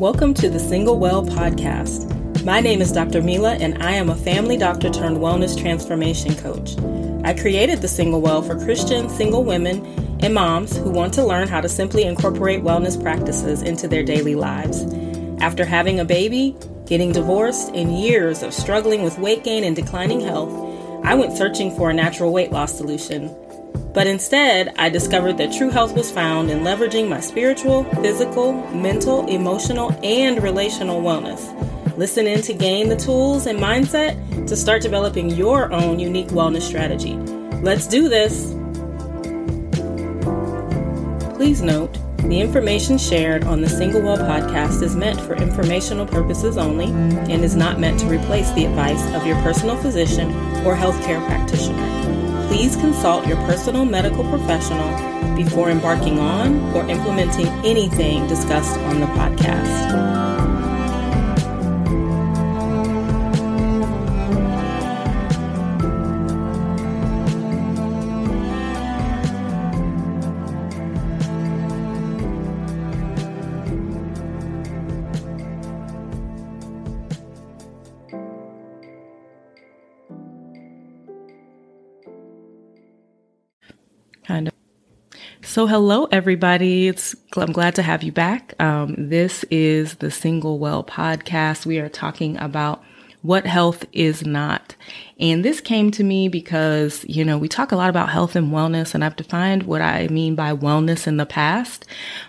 Welcome to the Single Well podcast. My name is Dr. Mila, and I am a family doctor turned wellness transformation coach. I created the Single Well for Christian single women and moms who want to learn how to simply incorporate wellness practices into their daily lives. After having a baby, getting divorced, and years of struggling with weight gain and declining health, I went searching for a natural weight loss solution. But instead, I discovered that true health was found in leveraging my spiritual, physical, mental, emotional, and relational wellness. Listen in to gain the tools and mindset to start developing your own unique wellness strategy. Let's do this! Please note, the information shared on the Single Well podcast is meant for informational purposes only and is not meant to replace the advice of your personal physician or healthcare practitioner please consult your personal medical professional before embarking on or implementing anything discussed on the podcast. So, hello, everybody. It's, I'm glad to have you back. Um, this is the Single Well podcast. We are talking about what health is not. And this came to me because, you know, we talk a lot about health and wellness, and I've defined what I mean by wellness in the past.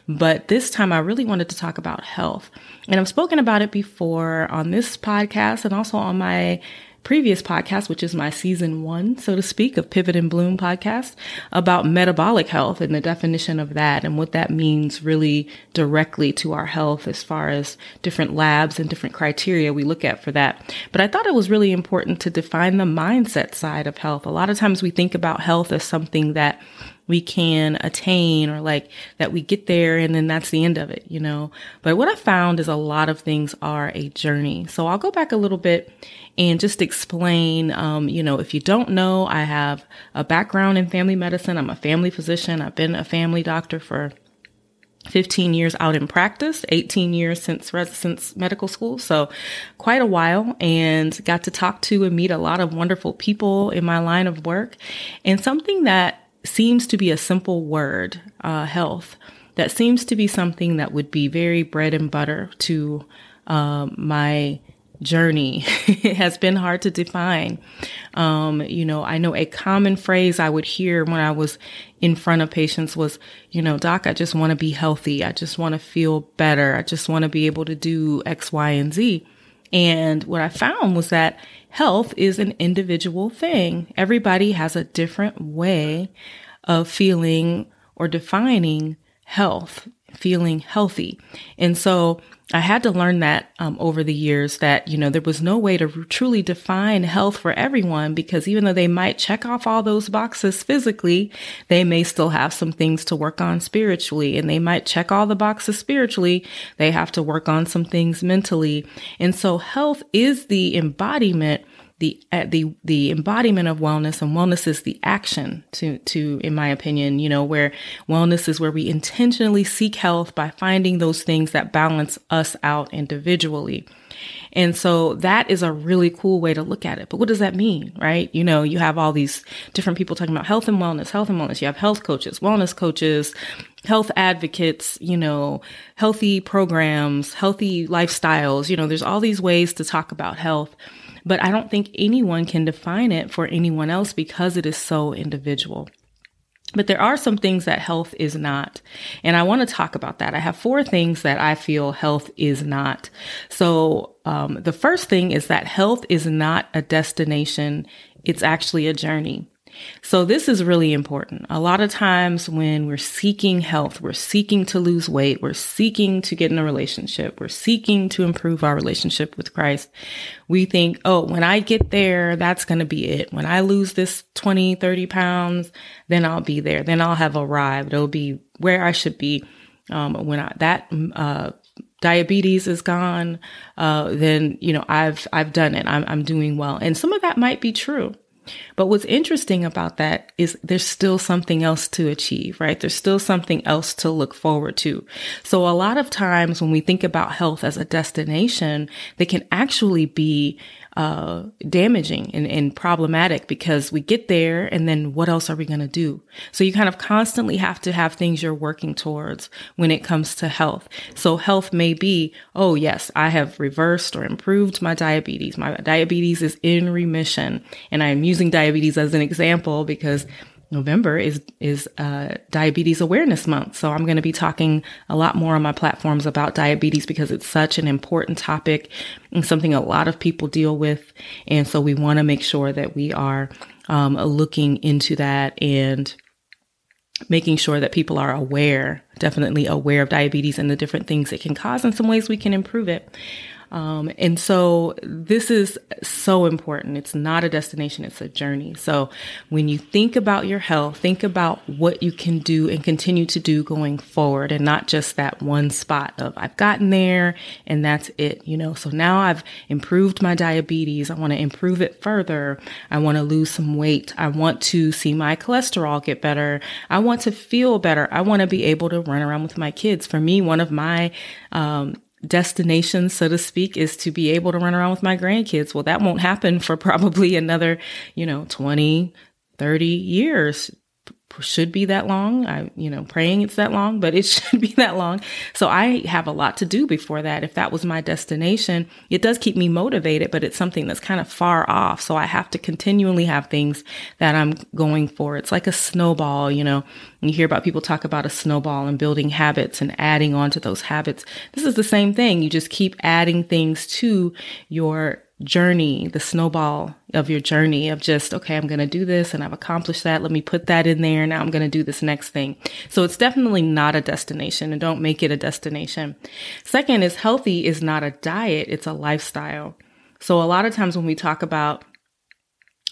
But this time I really wanted to talk about health. And I've spoken about it before on this podcast and also on my previous podcast, which is my season one, so to speak, of Pivot and Bloom podcast about metabolic health and the definition of that and what that means really directly to our health as far as different labs and different criteria we look at for that. But I thought it was really important to define the mindset side of health. A lot of times we think about health as something that we can attain or like that we get there and then that's the end of it, you know. But what I found is a lot of things are a journey. So I'll go back a little bit and just explain, um, you know, if you don't know, I have a background in family medicine. I'm a family physician. I've been a family doctor for 15 years out in practice, 18 years since since medical school. So quite a while and got to talk to and meet a lot of wonderful people in my line of work. And something that seems to be a simple word, uh, health, that seems to be something that would be very bread and butter to uh, my journey it has been hard to define. Um, you know, I know a common phrase I would hear when I was in front of patients was, you know, doc, I just want to be healthy. I just want to feel better. I just want to be able to do X, Y, and Z. And what I found was that health is an individual thing. Everybody has a different way of feeling or defining health, feeling healthy. And so I had to learn that um, over the years that, you know, there was no way to truly define health for everyone because even though they might check off all those boxes physically, they may still have some things to work on spiritually and they might check all the boxes spiritually. They have to work on some things mentally. And so health is the embodiment the uh, the the embodiment of wellness and wellness is the action to to in my opinion you know where wellness is where we intentionally seek health by finding those things that balance us out individually and so that is a really cool way to look at it. But what does that mean, right? You know, you have all these different people talking about health and wellness, health and wellness. You have health coaches, wellness coaches, health advocates, you know, healthy programs, healthy lifestyles. You know, there's all these ways to talk about health but I don't think anyone can define it for anyone else because it is so individual. But there are some things that health is not. And I want to talk about that. I have four things that I feel health is not. So, um, the first thing is that health is not a destination. It's actually a journey. So this is really important. A lot of times when we're seeking health, we're seeking to lose weight, we're seeking to get in a relationship, we're seeking to improve our relationship with Christ. We think, oh, when I get there, that's going to be it. When I lose this 20, 30 pounds, then I'll be there. Then I'll have arrived. It'll be where I should be. Um, when I, that, uh, diabetes is gone, uh, then, you know, I've, I've done it. I'm, I'm doing well. And some of that might be true. But what's interesting about that is there's still something else to achieve, right? There's still something else to look forward to. So a lot of times when we think about health as a destination, they can actually be uh, damaging and, and problematic because we get there and then what else are we going to do? So you kind of constantly have to have things you're working towards when it comes to health. So health may be, oh yes, I have reversed or improved my diabetes. My diabetes is in remission. And I'm using diabetes as an example because November is is uh, Diabetes Awareness Month, so I'm going to be talking a lot more on my platforms about diabetes because it's such an important topic and something a lot of people deal with, and so we want to make sure that we are um, looking into that and making sure that people are aware, definitely aware of diabetes and the different things it can cause and some ways we can improve it. Um, and so this is so important. It's not a destination, it's a journey. So when you think about your health, think about what you can do and continue to do going forward and not just that one spot of I've gotten there and that's it, you know. So now I've improved my diabetes. I want to improve it further. I want to lose some weight. I want to see my cholesterol get better. I want to feel better. I want to be able to run around with my kids. For me, one of my um, destination, so to speak, is to be able to run around with my grandkids. Well, that won't happen for probably another, you know, 20, 30 years should be that long. I, you know, praying it's that long, but it should be that long. So I have a lot to do before that. If that was my destination, it does keep me motivated, but it's something that's kind of far off. So I have to continually have things that I'm going for. It's like a snowball, you know, you hear about people talk about a snowball and building habits and adding on to those habits. This is the same thing. You just keep adding things to your journey, the snowball of your journey of just, okay, I'm going to do this and I've accomplished that. Let me put that in there. Now I'm going to do this next thing. So it's definitely not a destination and don't make it a destination. Second is healthy is not a diet. It's a lifestyle. So a lot of times when we talk about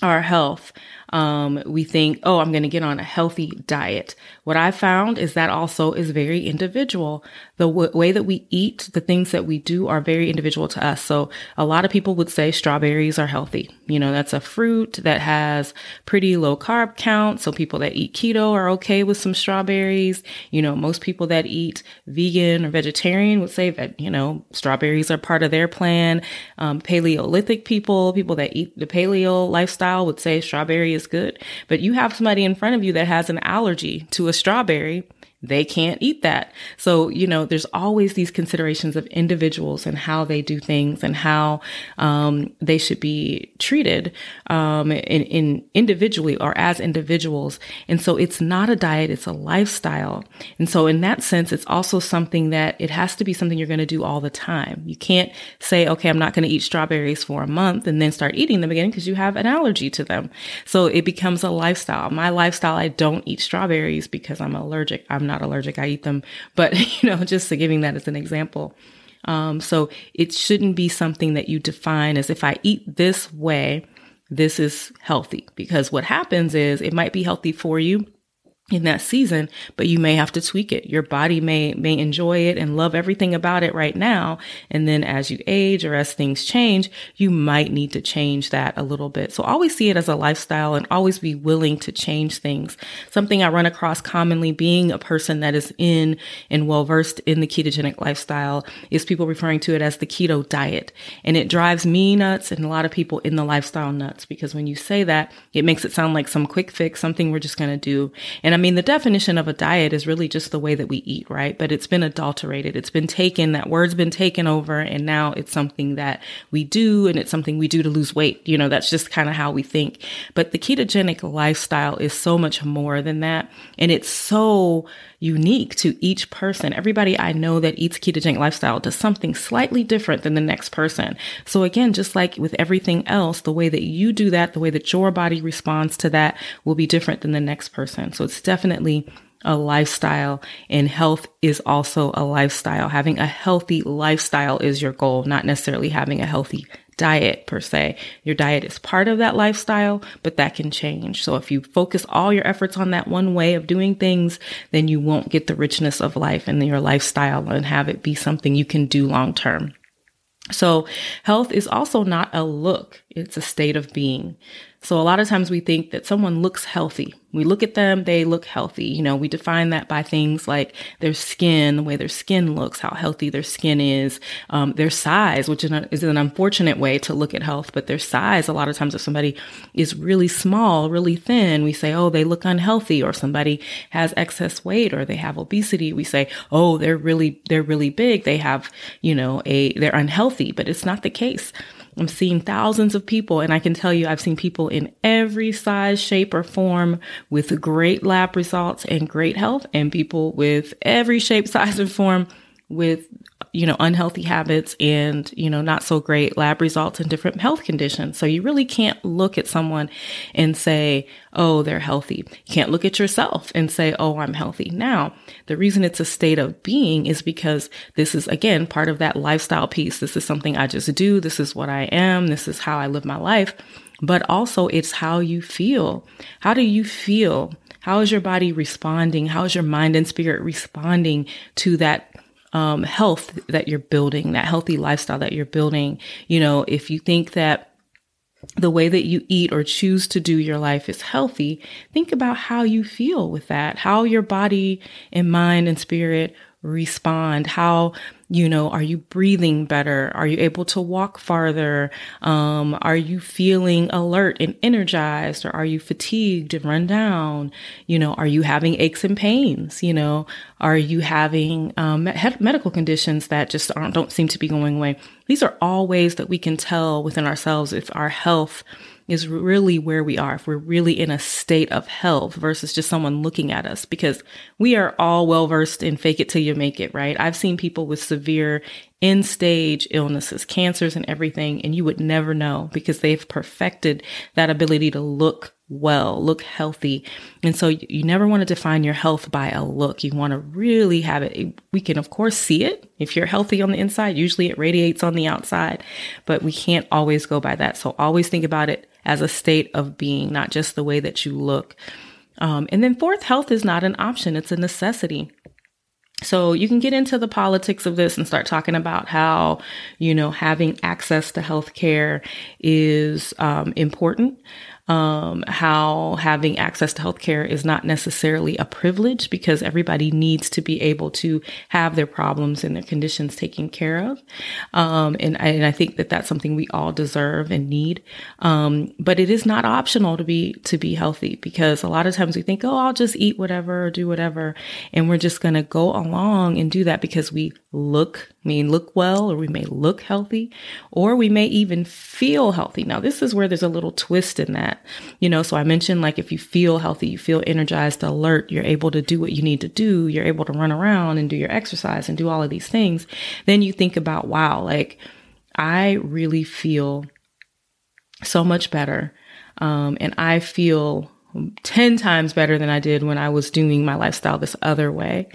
our health, um, we think, oh, I'm going to get on a healthy diet. What I found is that also is very individual. The w- way that we eat, the things that we do are very individual to us. So a lot of people would say strawberries are healthy. You know, that's a fruit that has pretty low carb count. So people that eat keto are okay with some strawberries. You know, most people that eat vegan or vegetarian would say that, you know, strawberries are part of their plan. Um, Paleolithic people, people that eat the paleo lifestyle would say strawberry is good. But you have somebody in front of you that has an allergy to a strawberry they can't eat that. So, you know, there's always these considerations of individuals and how they do things and how um, they should be treated um, in, in, individually or as individuals. And so it's not a diet, it's a lifestyle. And so in that sense, it's also something that it has to be something you're going to do all the time. You can't say, okay, I'm not going to eat strawberries for a month and then start eating them again because you have an allergy to them. So it becomes a lifestyle. My lifestyle, I don't eat strawberries because I'm allergic. I'm not allergic. I eat them, but you know, just giving that as an example. Um, so it shouldn't be something that you define as if I eat this way, this is healthy because what happens is it might be healthy for you in that season, but you may have to tweak it. Your body may, may enjoy it and love everything about it right now. And then as you age or as things change, you might need to change that a little bit. So always see it as a lifestyle and always be willing to change things. Something I run across commonly being a person that is in and well versed in the ketogenic lifestyle is people referring to it as the keto diet. And it drives me nuts and a lot of people in the lifestyle nuts because when you say that, it makes it sound like some quick fix, something we're just going to do. And I mean, the definition of a diet is really just the way that we eat, right? But it's been adulterated. It's been taken, that word's been taken over, and now it's something that we do, and it's something we do to lose weight. You know, that's just kind of how we think. But the ketogenic lifestyle is so much more than that. And it's so unique to each person. Everybody I know that eats ketogenic lifestyle does something slightly different than the next person. So again, just like with everything else, the way that you do that, the way that your body responds to that will be different than the next person. So it's definitely a lifestyle and health is also a lifestyle. Having a healthy lifestyle is your goal, not necessarily having a healthy diet per se. Your diet is part of that lifestyle, but that can change. So if you focus all your efforts on that one way of doing things, then you won't get the richness of life and your lifestyle and have it be something you can do long term. So health is also not a look. It's a state of being. So a lot of times we think that someone looks healthy. We look at them, they look healthy. You know, we define that by things like their skin, the way their skin looks, how healthy their skin is, um, their size, which is an, is an unfortunate way to look at health, but their size. A lot of times if somebody is really small, really thin, we say, oh, they look unhealthy or somebody has excess weight or they have obesity. We say, oh, they're really, they're really big. They have, you know, a, they're unhealthy, but it's not the case. I'm seeing thousands of people, and I can tell you I've seen people in every size, shape, or form with great lab results and great health, and people with every shape, size, and form with you know, unhealthy habits and, you know, not so great lab results and different health conditions. So you really can't look at someone and say, oh, they're healthy. You can't look at yourself and say, oh, I'm healthy. Now, the reason it's a state of being is because this is, again, part of that lifestyle piece. This is something I just do. This is what I am. This is how I live my life. But also it's how you feel. How do you feel? How is your body responding? How is your mind and spirit responding to that um, health that you're building, that healthy lifestyle that you're building. You know, if you think that the way that you eat or choose to do your life is healthy, think about how you feel with that, how your body and mind and spirit respond, how you know, are you breathing better? Are you able to walk farther? Um, are you feeling alert and energized or are you fatigued and run down? You know, are you having aches and pains? You know, are you having um, medical conditions that just aren't, don't seem to be going away? These are all ways that we can tell within ourselves if our health is really where we are, if we're really in a state of health versus just someone looking at us, because we are all well versed in fake it till you make it, right? I've seen people with severe end stage illnesses, cancers and everything, and you would never know because they've perfected that ability to look well, look healthy. And so you never want to define your health by a look. You want to really have it. We can, of course, see it. If you're healthy on the inside, usually it radiates on the outside, but we can't always go by that. So always think about it as a state of being, not just the way that you look. Um, and then fourth, health is not an option. It's a necessity. So you can get into the politics of this and start talking about how, you know, having access to health care is um, important um, how having access to healthcare is not necessarily a privilege because everybody needs to be able to have their problems and their conditions taken care of. Um, and, I, and I think that that's something we all deserve and need. Um, but it is not optional to be, to be healthy because a lot of times we think, oh, I'll just eat whatever or do whatever. And we're just going to go along and do that because we look, I mean, look well, or we may look healthy, or we may even feel healthy. Now, this is where there's a little twist in you know. So I mentioned like if you feel healthy, you feel energized, alert, you're able to do what you need to do, you're able to run around and do your exercise and do all of these things. Then you think about, wow, like I really feel so much better. Um, and I feel 10 times better than I did when I was doing my lifestyle this other way.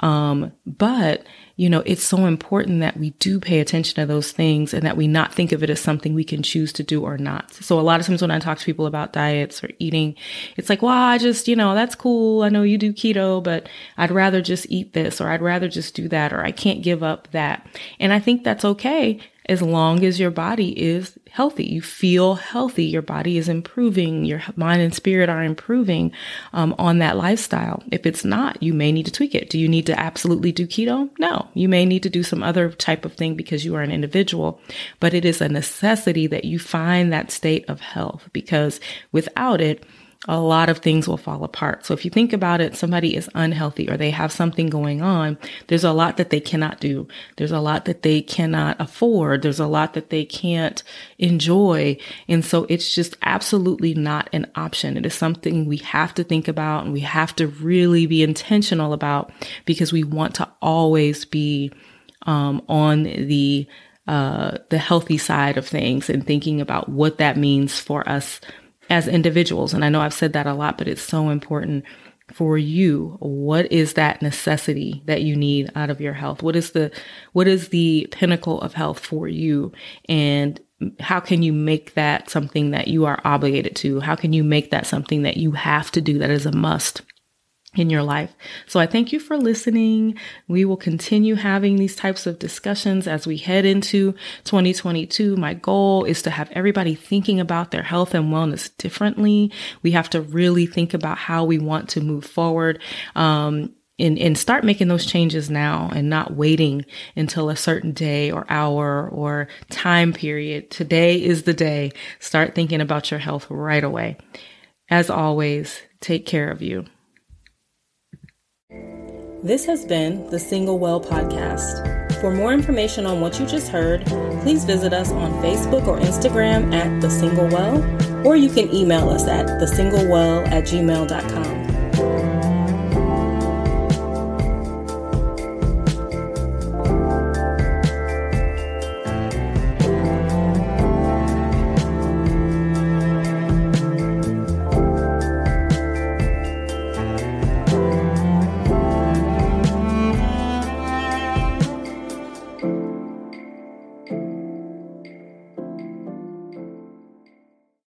Um, but you know, it's so important that we do pay attention to those things and that we not think of it as something we can choose to do or not. So a lot of times when I talk to people about diets or eating, it's like, well, I just, you know, that's cool. I know you do keto, but I'd rather just eat this or I'd rather just do that or I can't give up that. And I think that's okay as long as your body is healthy. You feel healthy. Your body is improving. Your mind and spirit are improving um, on that lifestyle. If it's not, you may need to tweak it. Do you need to absolutely do keto? No. You may need to do some other type of thing because you are an individual, but it is a necessity that you find that state of health because without it, a lot of things will fall apart. So if you think about it, somebody is unhealthy or they have something going on, there's a lot that they cannot do. There's a lot that they cannot afford. There's a lot that they can't enjoy. And so it's just absolutely not an option. It is something we have to think about and we have to really be intentional about because we want to always be um, on the uh, the healthy side of things and thinking about what that means for us as individuals. And I know I've said that a lot, but it's so important for you. What is that necessity that you need out of your health? What is the, what is the pinnacle of health for you? And how can you make that something that you are obligated to? How can you make that something that you have to do that is a must? In your life. So I thank you for listening. We will continue having these types of discussions as we head into 2022. My goal is to have everybody thinking about their health and wellness differently. We have to really think about how we want to move forward. Um, and, and start making those changes now and not waiting until a certain day or hour or time period. Today is the day. Start thinking about your health right away. As always, take care of you. This has been the Single Well Podcast. For more information on what you just heard, please visit us on Facebook or Instagram at The Single Well, or you can email us at thesinglewell at gmail.com.